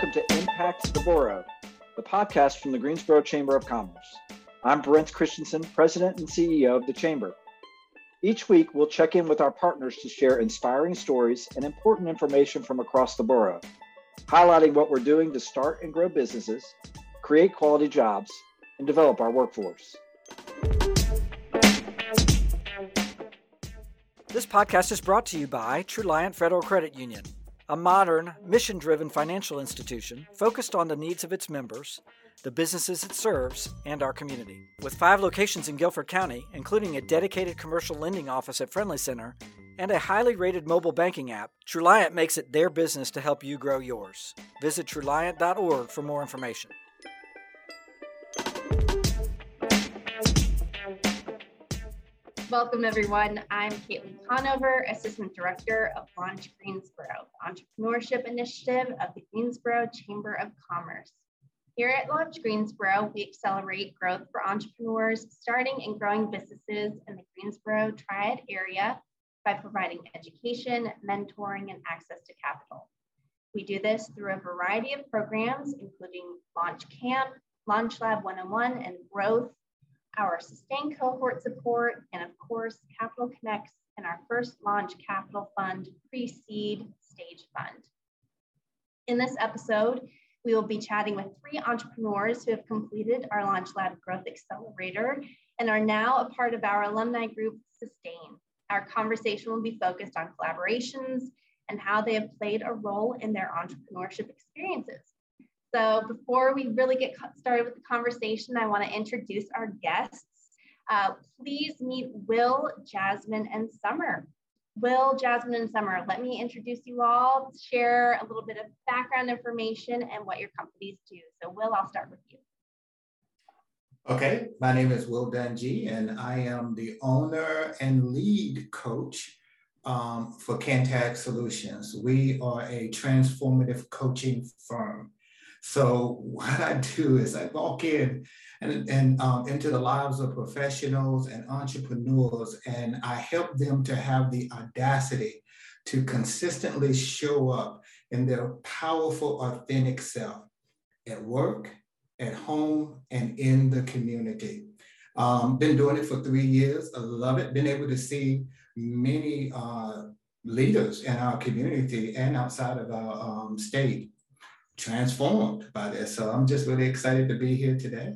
welcome to Impact the Borough, the podcast from the Greensboro Chamber of Commerce. I'm Brent Christensen, President and CEO of the Chamber. Each week, we'll check in with our partners to share inspiring stories and important information from across the borough, highlighting what we're doing to start and grow businesses, create quality jobs, and develop our workforce. This podcast is brought to you by Truliant Federal Credit Union, a modern, mission driven financial institution focused on the needs of its members, the businesses it serves, and our community. With five locations in Guilford County, including a dedicated commercial lending office at Friendly Center and a highly rated mobile banking app, Truliant makes it their business to help you grow yours. Visit Truliant.org for more information. Welcome, everyone. I'm Kaitlin Conover, Assistant Director of Launch Greensboro, the Entrepreneurship Initiative of the Greensboro Chamber of Commerce. Here at Launch Greensboro, we accelerate growth for entrepreneurs starting and growing businesses in the Greensboro Triad area by providing education, mentoring, and access to capital. We do this through a variety of programs, including Launch Camp, Launch Lab 101, and Growth our sustained cohort support, and of course, Capital Connects and our first launch capital fund pre-seed stage fund. In this episode, we will be chatting with three entrepreneurs who have completed our Launch Lab Growth Accelerator and are now a part of our alumni group, Sustain. Our conversation will be focused on collaborations and how they have played a role in their entrepreneurship experiences. So before we really get started with the conversation, I want to introduce our guests. Uh, please meet Will, Jasmine, and Summer. Will, Jasmine, and Summer, let me introduce you all, share a little bit of background information and what your companies do. So Will, I'll start with you. Okay, my name is Will Dungee, and I am the owner and lead coach um, for CANTAG Solutions. We are a transformative coaching firm. So what I do is I walk in and, and um, into the lives of professionals and entrepreneurs, and I help them to have the audacity to consistently show up in their powerful, authentic self at work, at home, and in the community. Um, been doing it for three years. I love it. Been able to see many uh, leaders in our community and outside of our um, state transformed by this. So I'm just really excited to be here today.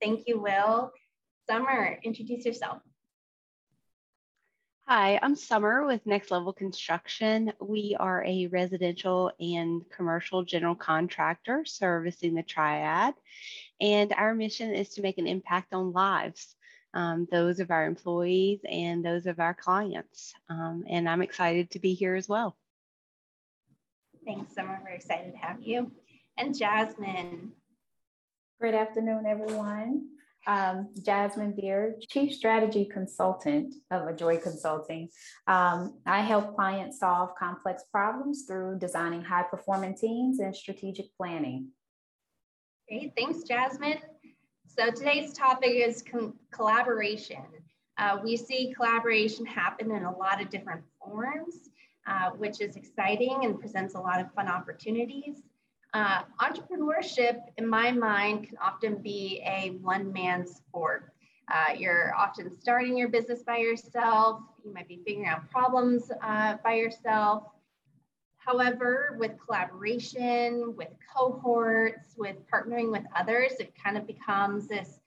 Thank you, Will. Summer, introduce yourself. Hi, I'm Summer with NXT Level Construction. We are a residential and commercial general contractor servicing the Triad. And our mission is to make an impact on lives, um, those of our employees and those of our clients. Um, and I'm excited to be here as well. Thanks, Summer. We're excited to have you. And Jasmine. Good afternoon, everyone. Um, Jasmine Beard, Chief Strategy Consultant of AJOY Consulting. Um, I help clients solve complex problems through designing high performing teams and strategic planning. Great, thanks, Jasmine. So today's topic is collaboration. Uh, we see collaboration happen in a lot of different forms. Uh, which is exciting and presents a lot of fun opportunities. Uh, entrepreneurship, in my mind, can often be a one man sport. Uh, you're often starting your business by yourself. You might be figuring out problems uh, by yourself. However, with collaboration, with cohorts, with partnering with others, it kind of becomes this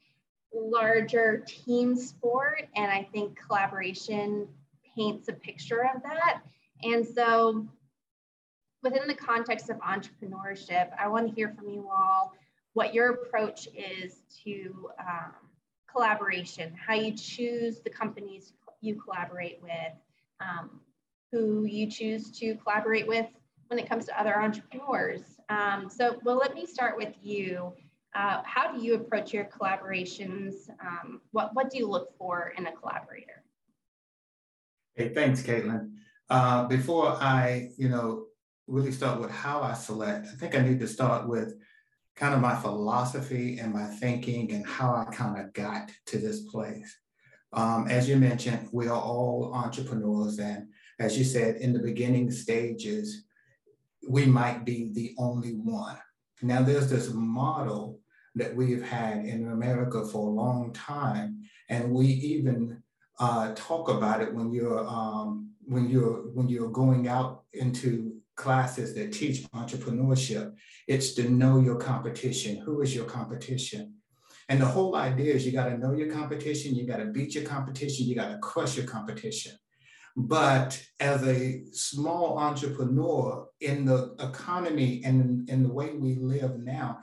larger team sport. And I think collaboration paints a picture of that. And so within the context of entrepreneurship, I want to hear from you all what your approach is to um, collaboration, how you choose the companies you collaborate with, um, who you choose to collaborate with when it comes to other entrepreneurs. Um, so, Will, let me start with you. Uh, how do you approach your collaborations? Um, what, what do you look for in a collaborator? Hey, thanks, Kaitlin. Uh, before I, you know, really start with how I select, I think I need to start with kind of my philosophy and my thinking and how I kind of got to this place. Um, as you mentioned, we are all entrepreneurs, and as you said, in the beginning stages, we might be the only one. Now there's this model that we've had in America for a long time, and we even uh, talk about it when you're um, when you're when you're going out into classes that teach entrepreneurship. It's to know your competition. Who is your competition? And the whole idea is you got to know your competition, you got to beat your competition, you got to crush your competition. But as a small entrepreneur in the economy and in the way we live now,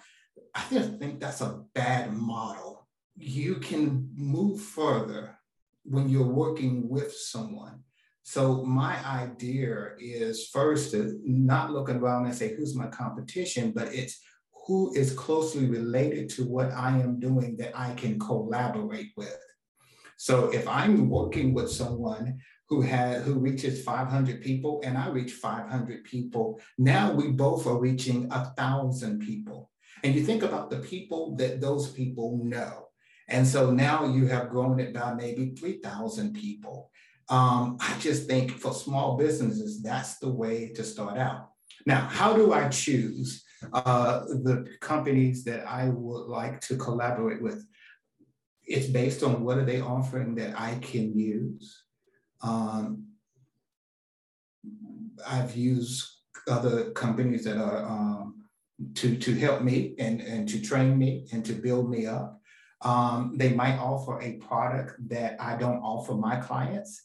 I just think that's a bad model. You can move further when you're working with someone. So my idea is first to not look around and say, who's my competition, but it's who is closely related to what I am doing that I can collaborate with. So if I'm working with someone who has who reaches 500 people and I reach 500 people, now we both are reaching a thousand people. And you think about the people that those people know. And so now you have grown it by maybe 3,000 people. Um, I just think for small businesses, that's the way to start out. Now, how do I choose uh, the companies that I would like to collaborate with? It's based on what are they offering that I can use. Um, I've used other companies that are um, to, to help me and, and to train me and to build me up. Um, they might offer a product that I don't offer my clients.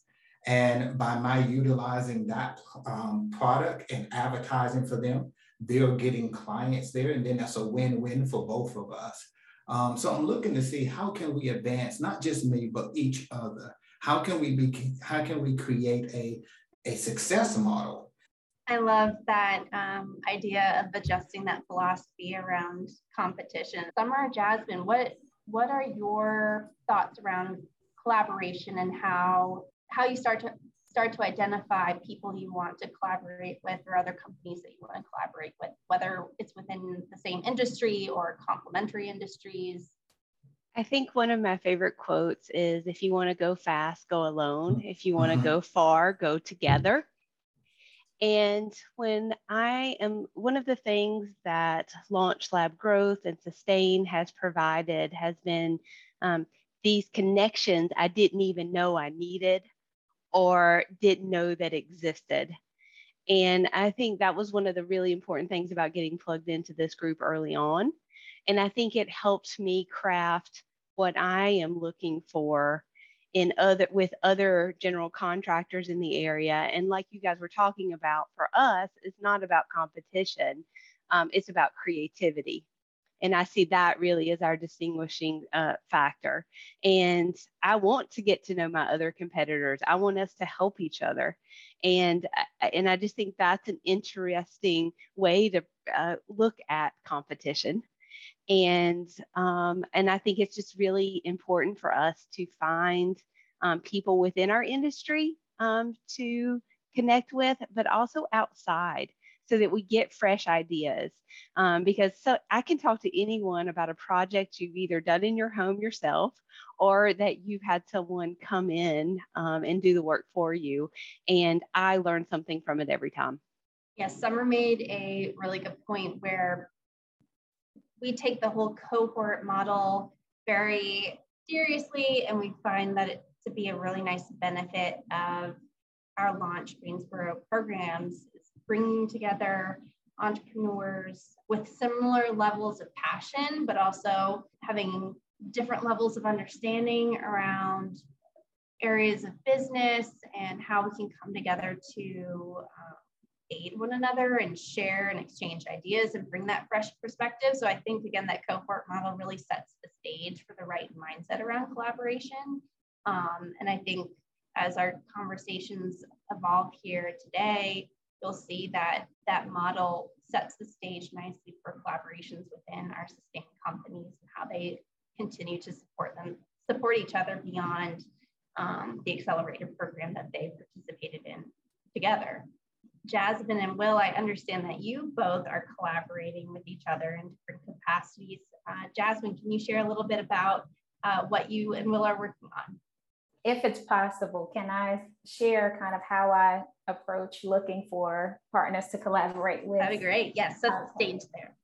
And by my utilizing that um, product and advertising for them, they're getting clients there. And then that's a win-win for both of us. Um, so I'm looking to see how can we advance, not just me, but each other. How can we be, how can we create a, a success model? I love that um, idea of adjusting that philosophy around competition. Summer, Jasmine, what what are your thoughts around collaboration and how how you start to start to identify people you want to collaborate with or other companies that you want to collaborate with, whether it's within the same industry or complementary industries? I think one of my favorite quotes is if you want to go fast, go alone. If you want to mm-hmm. go far, go together. And when I am, one of the things that Launch Lab Growth and Sustain has provided has been um, these connections I didn't even know I needed or didn't know that existed. And I think that was one of the really important things about getting plugged into this group early on. And I think it helped me craft what I am looking for in other with other general contractors in the area. And like you guys were talking about, for us, it's not about competition. Um, it's about creativity and I see that really as our distinguishing uh, factor. And I want to get to know my other competitors. I want us to help each other, and uh, and I just think that's an interesting way to uh, look at competition. And um, and I think it's just really important for us to find um, people within our industry um, to connect with, but also outside so that we get fresh ideas. Um, because so I can talk to anyone about a project you've either done in your home yourself or that you've had someone come in um, and do the work for you. And I learn something from it every time. Yes, Summer made a really good point where we take the whole cohort model very seriously and we find that it to be a really nice benefit of our launch Greensboro programs bringing together entrepreneurs with similar levels of passion, but also having different levels of understanding around areas of business and how we can come together to um, aid one another and share and exchange ideas and bring that fresh perspective. So I think, again, that cohort model really sets the stage for the right mindset around collaboration. Um, and I think as our conversations evolve here today, you'll see that that model sets the stage nicely for collaborations within our sustained companies and how they continue to support them, support each other beyond um, the accelerator program that they participated in together. Jasmine and Will, I understand that you both are collaborating with each other in different capacities. Uh, Jasmine, can you share a little bit about uh, what you and Will are working on? if it's possible, can I share kind of how I approach looking for partners to collaborate with? That'd be great. Yes, set the stage there.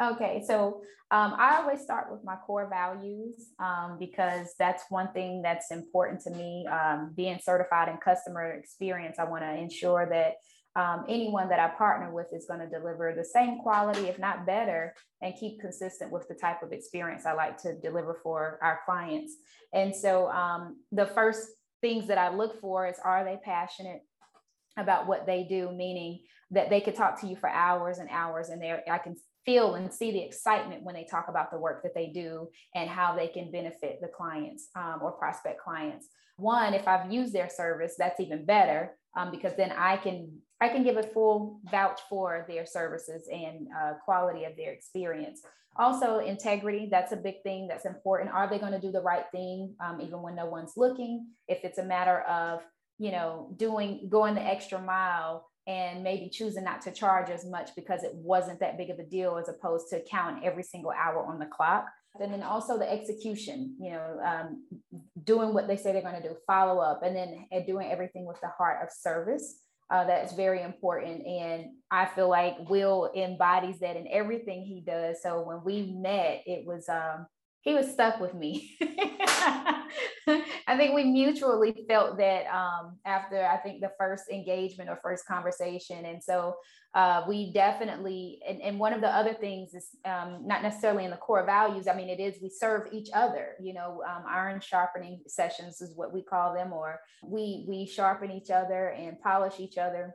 Okay, so um, I always start with my core values um, because that's one thing that's important to me. Um, being certified in customer experience, I want to ensure that um, anyone that I partner with is going to deliver the same quality, if not better, and keep consistent with the type of experience I like to deliver for our clients. And so um, the first things that I look for is are they passionate about what they do, meaning that they could talk to you for hours and hours and they I can feel and see the excitement when they talk about the work that they do and how they can benefit the clients um, or prospect clients. One, if I've used their service, that's even better um, because then I can I can give a full vouch for their services and uh, quality of their experience. Also, integrity, that's a big thing that's important. Are they going to do the right thing um, even when no one's looking? If it's a matter of, you know, doing, going the extra mile and maybe choosing not to charge as much because it wasn't that big of a deal as opposed to count every single hour on the clock. And then also the execution, you know, um, doing what they say they're going to do, follow up, and then doing everything with the heart of service. Uh, that's very important. And I feel like Will embodies that in everything he does. So when we met, it was, um, he was stuck with me. I think we mutually felt that um, after I think the first engagement or first conversation. And so uh, we definitely, and, and one of the other things is um, not necessarily in the core values. I mean, it is we serve each other, you know, um, iron sharpening sessions is what we call them, or we, we sharpen each other and polish each other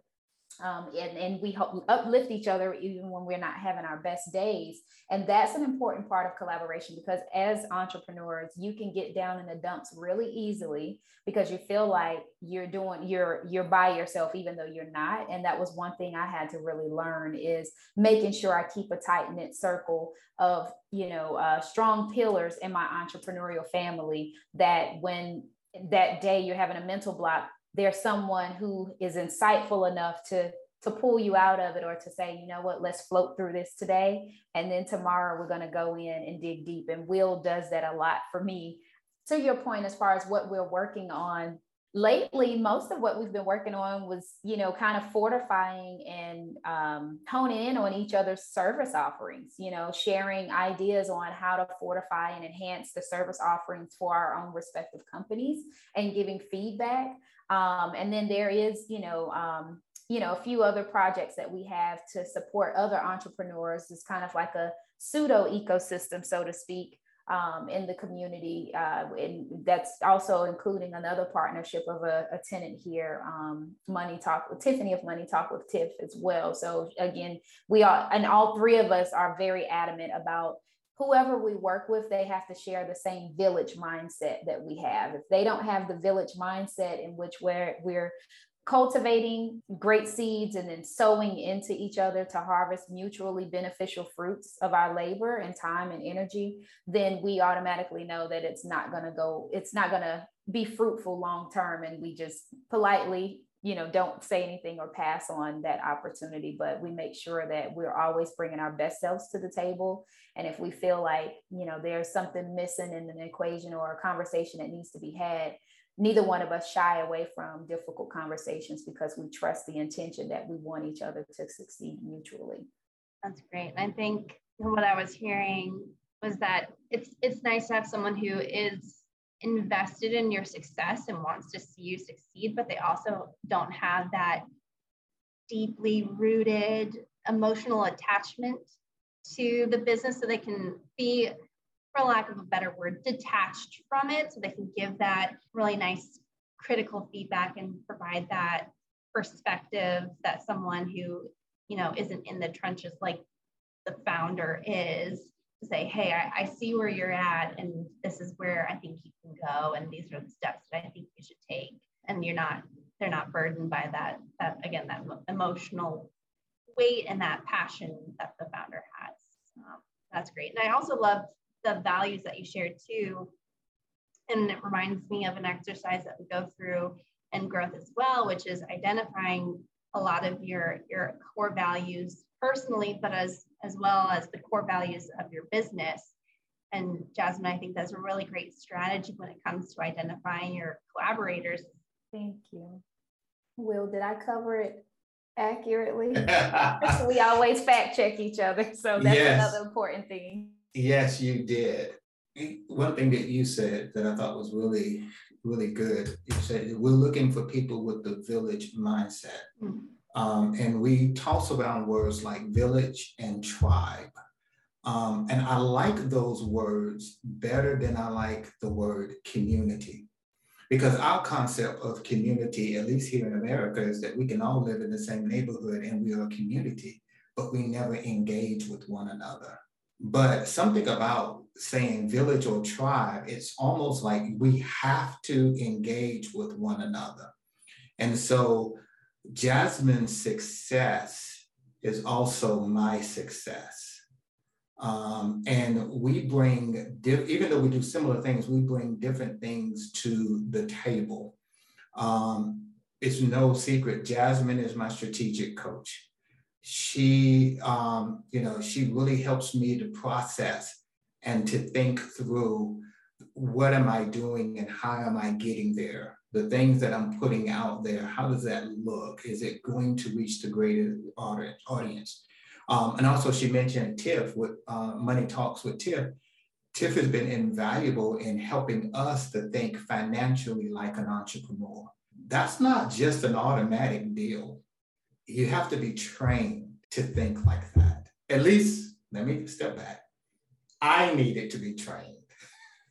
um, and, and we help uplift each other even when we're not having our best days. And that's an important part of collaboration because as entrepreneurs you can get down in the dumps really easily because you feel like you're doing you're you're by yourself even though you're not. And that was one thing i had to really learn is making sure i keep a tight knit circle of you know uh, strong pillars in my entrepreneurial family that when that day you're having a mental block there's someone who is insightful enough to to pull you out of it or to say you know what? Let's float through this today and then tomorrow we're going to go in and dig deep. And will does that a lot for me. To your point as far as what we're working on lately most of what we've been working on was you know kind of fortifying and um, honing in on each other's service offerings you know sharing ideas on how to fortify and enhance the service offerings for our own respective companies and giving feedback um, and then there is, you know, um, you know, a few other projects that we have to support other entrepreneurs. It's kind of like a pseudo ecosystem, so to speak, um, in the community. Uh, and that's also including another partnership of a, a tenant here, um, Money Talk with Tiffany of Money Talk with Tiff as well. So again, we are, and all three of us are very adamant about whoever we work with, they have to share the same village mindset that we have. If they don't have the village mindset in which we're, we're cultivating great seeds and then sowing into each other to harvest mutually beneficial fruits of our labor and time and energy, then we automatically know that it's not going to go, it's not going to be fruitful long term. And we just politely you know don't say anything or pass on that opportunity but we make sure that we're always bringing our best selves to the table. And if we feel like you know there's something missing in an equation or a conversation that needs to be had neither one of us shy away from difficult conversations because we trust the intention that we want each other to succeed mutually. That's great. I think what i was hearing was that it's it's nice to have someone who is invested in your success and wants to see you succeed, but they also don't have that deeply rooted emotional attachment to the business so they can be for lack of a better word detached from it so they can give that really nice critical feedback and provide that perspective that someone who you know isn't in the trenches like the founder is to say, hey, I, I, see where you're at, and this is where I think you go, and these are the steps that I think you should take. And you're not, they're not burdened by that, that again, that emotional weight and that passion that the founder has. Um, that's great. And I also love the values that you shared too. And it reminds me of an exercise that we go through in growth as well, which is identifying a lot of your, your core values personally, but as as well as the core values of your business. And Jasmine, I think that's a really great strategy when it comes to identifying your collaborators. Thank you. Will, did I cover it accurately? we always fact check each other. So that's yes. another important thing. Yes, you did. One thing that you said that I thought was really, really good, you said we're looking for people with the village mindset. Mm-hmm. Um, and we toss around words like village and tribe. Um, and I like those words better than I like the word community. Because our concept of community, at least here in America, is that we can all live in the same neighborhood and we are a community, but we never engage with one another. But something about saying village or tribe, it's almost like we have to engage with one another. And so Jasmine's success is also my success. Um, and we bring, even though we do similar things, we bring different things to the table. Um, it's no secret, Jasmine is my strategic coach. She, um, you know, she really helps me to process and to think through what am I doing and how am I getting there? The things that I'm putting out there, how does that look? Is it going to reach the greater audience? Um, and also she mentioned TIFF with uh, Money Talks with TIFF. TIFF has been invaluable in helping us to think financially like an entrepreneur. That's not just an automatic deal. You have to be trained to think like that. At least, let me step back. I needed to be trained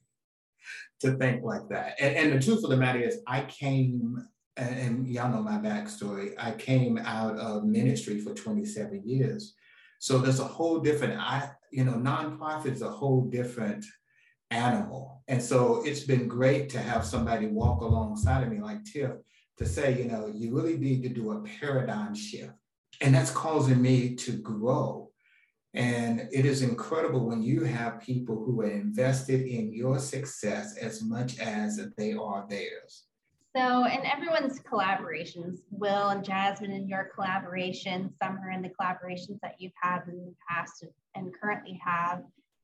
to think like that. And, and the truth of the matter is, I came, and, and y'all know my backstory, I came out of ministry for 27 years. So there's a whole different, I, you know, nonprofit is a whole different animal. And so it's been great to have somebody walk alongside of me like Tiff to say, you know, you really need to do a paradigm shift. And that's causing me to grow. And it is incredible when you have people who are invested in your success as much as they are theirs. So, in everyone's collaborations, Will and Jasmine, in your collaboration, Summer, and the collaborations that you've had in the past and currently have,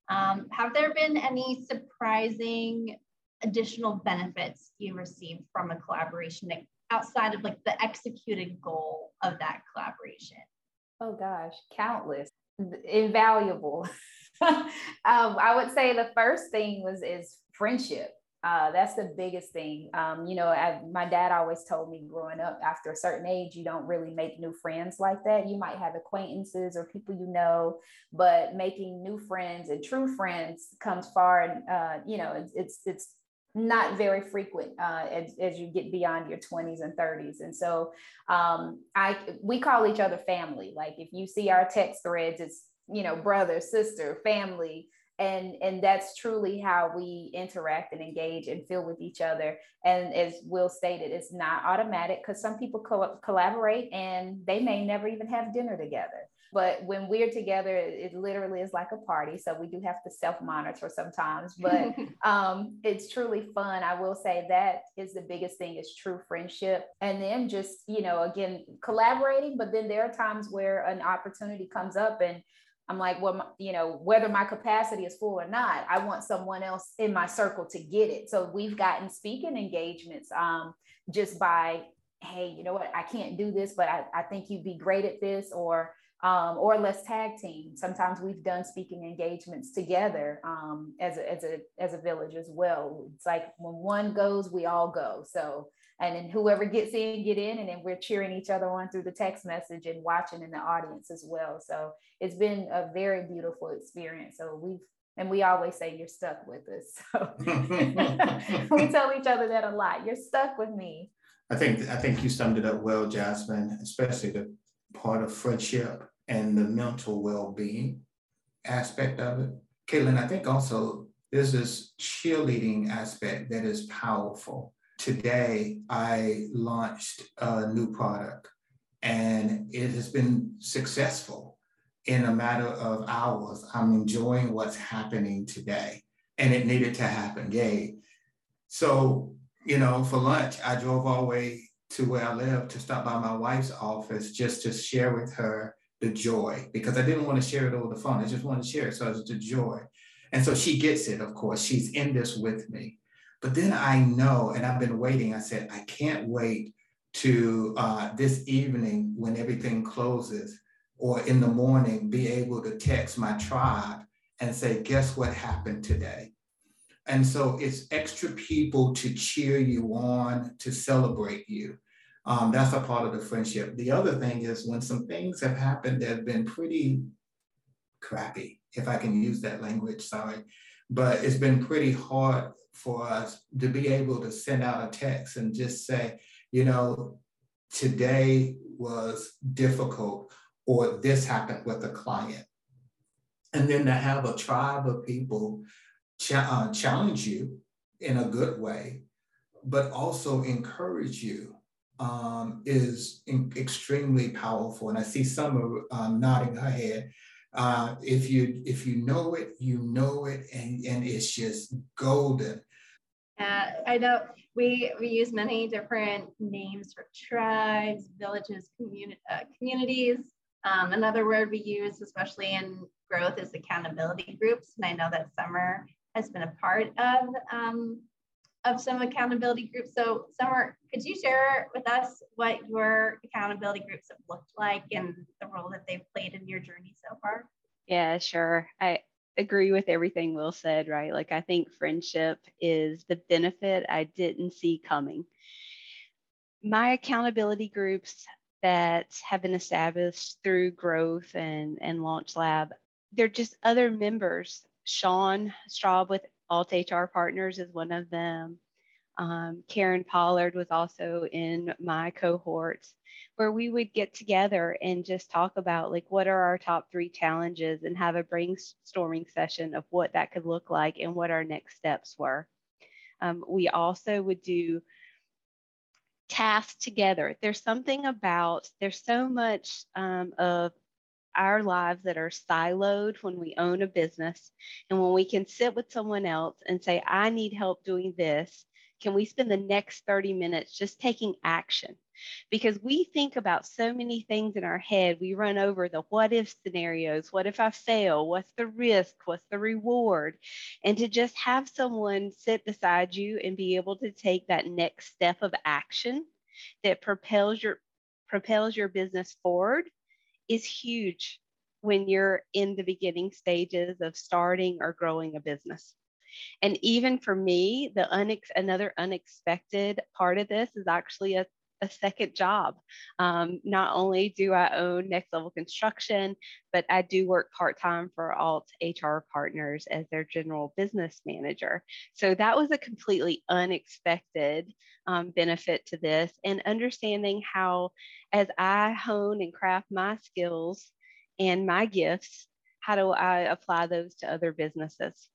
um, have there been any surprising additional benefits you received from a collaboration outside of like the executed goal of that collaboration? Oh gosh, countless, invaluable. um, I would say the first thing was is friendship uh, that's the biggest thing. Um, you know, I, my dad always told me growing up, after a certain age, you don't really make new friends like that. You might have acquaintances or people you know, but making new friends and true friends comes far. And uh, you know, it's it's, it's not very frequent uh, as, as you get beyond your 20s and 30s and so um, i we call each other family like if you see our text threads it's you know brother sister family and and that's truly how we interact and engage and feel with each other. And as will stated it's not automatic because some people co- collaborate and they may never even have dinner together. But when we're together it literally is like a party so we do have to self-monitor sometimes. But um, it's truly fun. I will say that is the biggest thing is true friendship. And then just you know again collaborating but then there are times where an opportunity comes up and I'm like, well, you know, whether my capacity is full or not, I want someone else in my circle to get it. So we've gotten speaking engagements um, just by, hey, you know what, I can't do this, but I, I think you'd be great at this, or um, or let's tag team. Sometimes we've done speaking engagements together um, as a as a as a village as well. It's like when one goes, we all go. So and then whoever gets in get in. And then we're cheering each other on through the text message and watching in the audience as well. So it's been a very beautiful experience. So we've and we always say you're stuck with us. So we tell each other that a lot. You're stuck with me. I think i think you summed it up well jasmine especially the part of friendship and the mental well-being aspect of it. Kaitlin i think also there's this cheerleading aspect that is powerful today I launched a new product and it has been successful in a matter of hours. I'm enjoying what's happening today and it needed to happen. Yay. So, you know, for lunch, I drove all the way to where I live to stop by my wife's office just to share with her the joy because I didn't want to share it over the phone. I just wanted to share it. So it was the joy. And so she gets it, of course. She's in this with me. But then I know, and I've been waiting, I said, I can't wait to uh, this evening when everything closes or in the morning be able to text my tribe and say, guess what happened today? And so it's extra people to cheer you on, to celebrate you. Um, that's a part of the friendship. The other thing is when some things have happened that have been pretty crappy, if I can use that language, sorry, but it's been pretty hard for us to be able to send out a text and just say, you know, today was difficult or this happened with a client. And then to have a tribe of people cha- uh, challenge you in a good way, but also encourage you um, is in- extremely powerful. And I see Summer um, nodding her head. Uh, if you if you know it, you know it, and and it's just golden. Uh, I know we we use many different names for tribes, villages, communi- uh, communities. Um, another word we use, especially in growth, is accountability groups, and I know that Summer has been a part of um, of some accountability groups. So, Summer, could you share with us what your accountability groups have looked like and the role that they've played in your journey so far? Yeah, sure. I agree with everything Will said, right? Like, I think friendship is the benefit I didn't see coming. My accountability groups that have been established through growth and, and Launch Lab, they're just other members. Sean Straub with Alt HR Partners is one of them. Um, Karen Pollard was also in my cohorts where we would get together and just talk about like what are our top three challenges and have a brainstorming session of what that could look like and what our next steps were. Um, we also would do tasks together. There's something about, there's so much um, of our lives that are siloed when we own a business. And when we can sit with someone else and say, I need help doing this, can we spend the next 30 minutes just taking action? Because we think about so many things in our head. We run over the what if scenarios. What if I fail? What's the risk? What's the reward? And to just have someone sit beside you and be able to take that next step of action that propels your propels your business forward is huge when you're in the beginning stages of starting or growing a business. And even for me, the unex- another unexpected part of this is actually a, a second job. Um, not only do I own NXT Level Construction, but I do work part time for Alt HR Partners as their general business manager. So that was a completely unexpected um, benefit to this, and understanding how, as I hone and craft my skills and my gifts, how do I apply those to other businesses?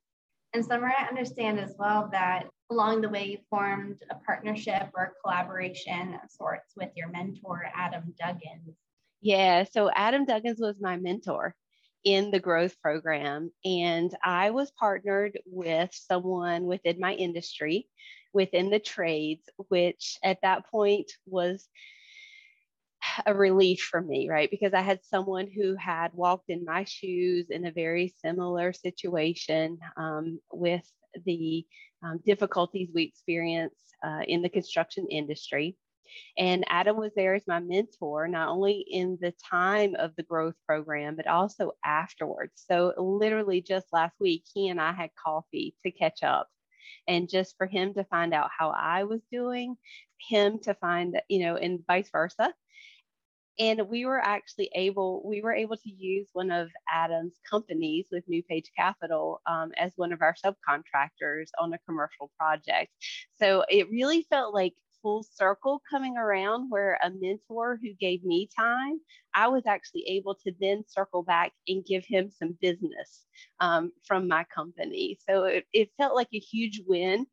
And Summer, I understand as well that along the way you formed a partnership or a collaboration of sorts with your mentor, Adam Duggins. Yeah, so Adam Duggins was my mentor in the growth program, and I was partnered with someone within my industry, within the trades, which at that point was a relief for me, right? Because I had someone who had walked in my shoes in a very similar situation um, with the um, difficulties we experience uh, in the construction industry. And Adam was there as my mentor, not only in the time of the growth program, but also afterwards. So, literally, just last week, he and I had coffee to catch up. And just for him to find out how I was doing, him to find, you know, and vice versa and we were actually able we were able to use one of adam's companies with new page capital um, as one of our subcontractors on a commercial project. So it really felt like full circle coming around where a mentor who gave me time i was actually able to then circle back and give him some business um, from my company. So it, it felt like a huge win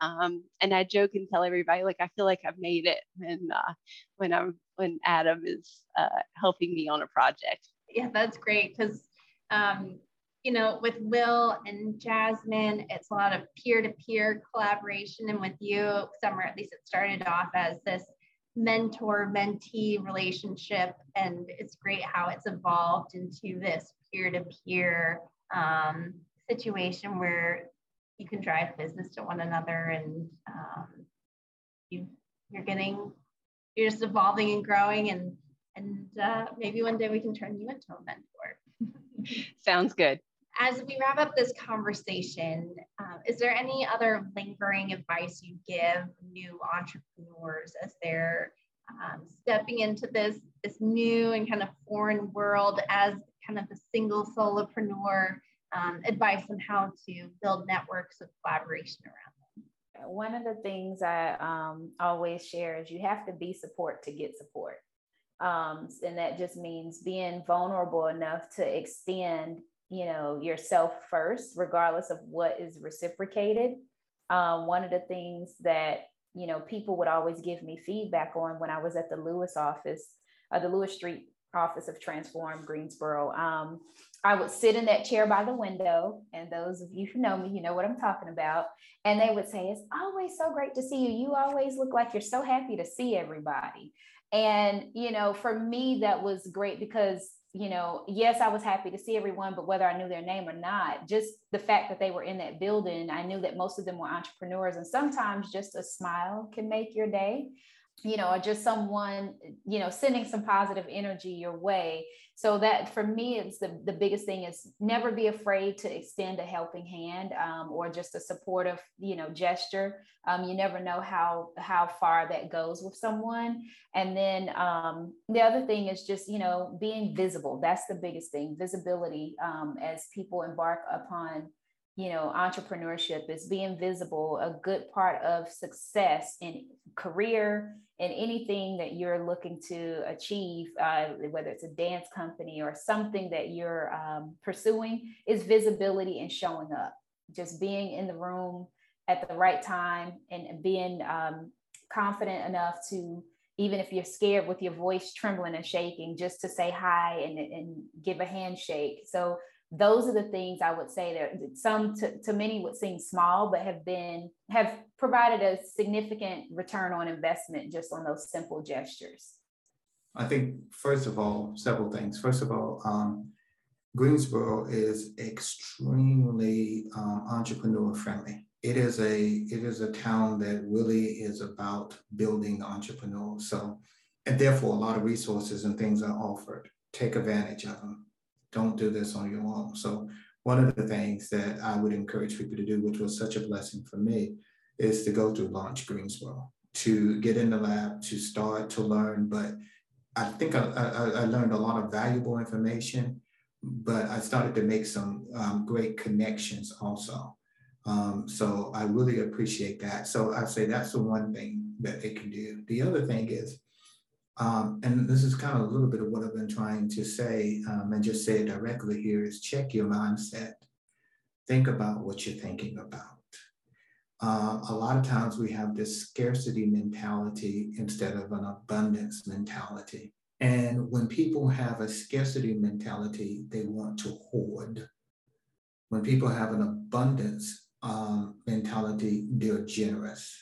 um, and I joke and tell everybody like I feel like I've made it when uh, when I'm when Adam is uh, helping me on a project. Yeah, that's great because um, you know with Will and Jasmine, it's a lot of peer-to-peer collaboration, and with you, Summer, at least it started off as this mentor-mentee relationship, and it's great how it's evolved into this peer-to-peer um, situation where you can drive business to one another and um, you you're getting you're just evolving and growing and and uh, maybe one day we can turn you into a mentor. Sounds good. As we wrap up this conversation, uh, is there any other lingering advice you give new entrepreneurs as they're um, stepping into this this new and kind of foreign world as kind of a single solopreneur? Um, advice on how to build networks of collaboration around. One of the things I um, always share is you have to be support to get support. Um, and that just means being vulnerable enough to extend you know yourself first regardless of what is reciprocated um, one of the things that you know people would always give me feedback on when i was at the lewis office uh, the lewis street office of transform greensboro. Um, i would sit in that chair by the window and those of you who know me you know what i'm talking about. And they would say it's always so great to see you. You always look like you're so happy to see everybody. And, you know, for me, that was great because, you know, yes, I was happy to see everyone, but whether I knew their name or not, just the fact that they were in that building, I knew that most of them were entrepreneurs. And sometimes just a smile can make your day you know, or just someone, you know, sending some positive energy your way. So that for me, it's the, the biggest thing is never be afraid to extend a helping hand um, or just a supportive, you know, gesture. Um, you never know how how far that goes with someone. And then um, the other thing is just, you know, being visible. That's the biggest thing, visibility um, as people embark upon you know entrepreneurship is being visible a good part of success in career and anything that you're looking to achieve uh, whether it's a dance company or something that you're um, pursuing is visibility and showing up. Just being in the room at the right time and being um, confident enough to even if you're scared with your voice trembling and shaking just to say hi and, and give a handshake. So those are the things I would say that some to, to many would seem small, but have been have provided a significant return on investment just on those simple gestures. I think first of all, several things. First of all, um, Greensboro is extremely um, entrepreneur friendly. It is a it is a town that really is about building entrepreneurs. So, and therefore, a lot of resources and things are offered. Take advantage of them don't do this on your own. So one of the things that I would encourage people to do, which was such a blessing for me, is to go through Launch Greensboro, to get in the lab, to start to learn. But I think I, I, I learned a lot of valuable information, but I started to make some um, great connections also. Um, so I really appreciate that. So I say that's the one thing that they can do. The other thing is um, and this is kind of a little bit of what I've been trying to say um, and just say it directly here is check your mindset. Think about what you're thinking about. Uh, a lot of times we have this scarcity mentality instead of an abundance mentality. And when people have a scarcity mentality, they want to hoard. When people have an abundance um, mentality, they're generous.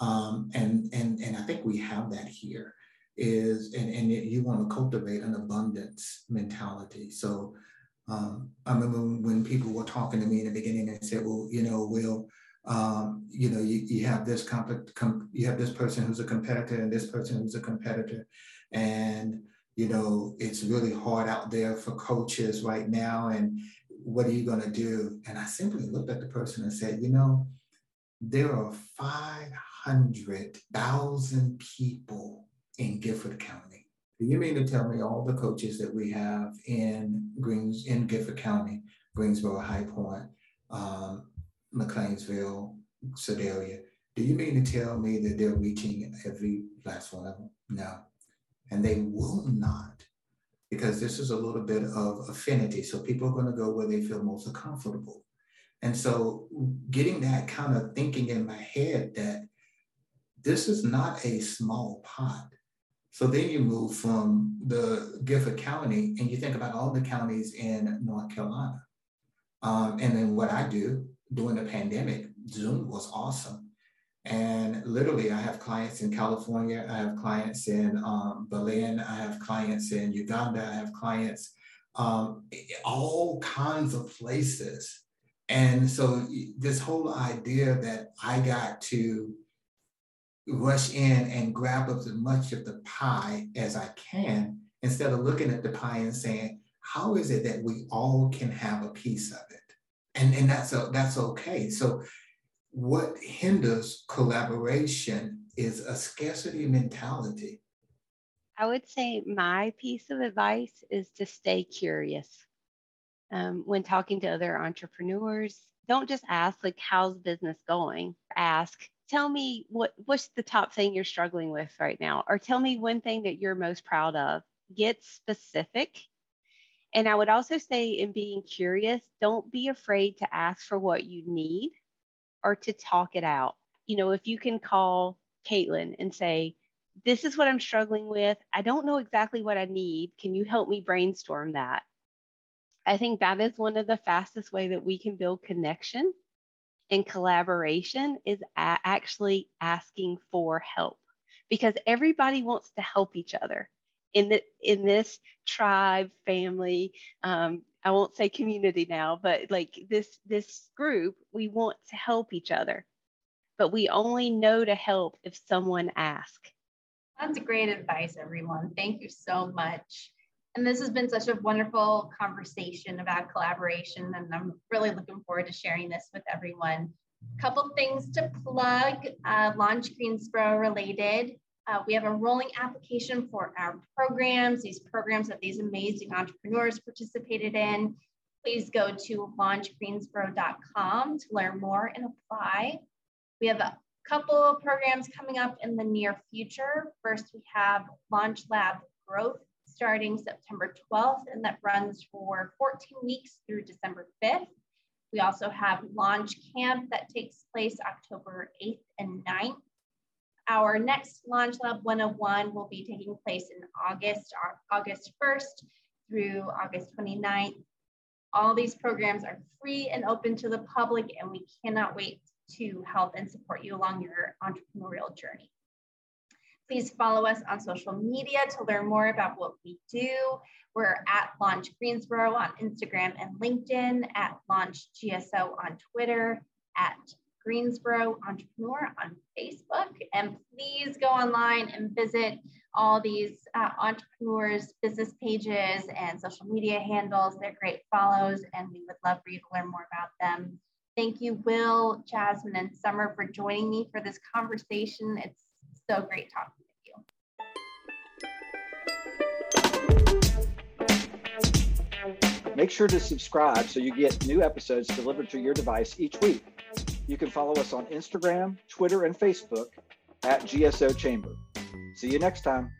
Um, and, and, and I think we have that here is, and, and you want to cultivate an abundance mentality. So um, I remember when people were talking to me in the beginning and said, well, you know, Will, um, you know, you, you have this comp- com- you have this person who's a competitor and this person who's a competitor. And, you know, it's really hard out there for coaches right now. And what are you going to do? And I simply looked at the person and said, you know, there are 500,000 people Guilford County. Do you mean to tell me all the coaches that we have in Greens in Guilford County, Greensboro, High Point, um, McLeansville, Sedalia? Do you mean to tell me that they're reaching every last one of them? No, and they will not, because this is a little bit of affinity. So people are going to go where they feel most comfortable. And so getting that kind of thinking in my head that this is not a small pot. So then you move from the Guilford County and you think about all the counties in North Carolina. Um, and then what I do during the pandemic, Zoom was awesome. And literally, I have clients in California, I have clients in um, Berlin, I have clients in Uganda, I have clients um, all kinds of places. And so this whole idea that I got to rush in and grab up as much of the pie as I can, instead of looking at the pie and saying, how is it that we all can have a piece of it? And, and that's, a, that's okay. So what hinders collaboration is a scarcity mentality. I would say my piece of advice is to stay curious um, when talking to other entrepreneurs don't just ask like how's business going ask tell me what what's the top thing you're struggling with right now? Or tell me one thing that you're most proud of. Get specific. And i would also say in being curious don't be afraid to ask for what you need or to talk it out. You know if you can call Kaitlin and say this is what i'm struggling with. I don't know exactly what i need. Can you help me brainstorm that? I think that is one of the fastest way that we can build connection and collaboration is actually asking for help because everybody wants to help each other in the in this tribe family um, i won't say community now but like this this group we want to help each other but we only know to help if someone asks. That's great advice everyone. Thank you so much and this has been such a wonderful conversation about collaboration, and I'm really looking forward to sharing this with everyone. A couple things to plug, uh, Launch Greensboro related. Uh, we have a rolling application for our programs, these programs that these amazing entrepreneurs participated in. Please go to launchgreensboro.com to learn more and apply. We have a couple of programs coming up in the near future. First, we have Launch Lab Growth starting September 12th, and that runs for 14 weeks through December 5th. We also have Launch Camp that takes place October 8th and 9th. Our next Launch Lab 101 will be taking place in August, August 1st through August 29th. All these programs are free and open to the public, and we cannot wait to help and support you along your entrepreneurial journey. Please follow us on social media to learn more about what we do. We're at Launch Greensboro on Instagram and LinkedIn, at Launch GSO on Twitter, at Greensboro Entrepreneur on Facebook. And please go online and visit all these uh, entrepreneurs' business pages and social media handles. They're great follows, and we would love for you to learn more about them. Thank you, Will, Jasmine, and Summer for joining me for this conversation. It's so great talking Make sure to subscribe so you get new episodes delivered to your device each week. You can follow us on Instagram, Twitter, and Facebook at GSO Chamber. See you next time.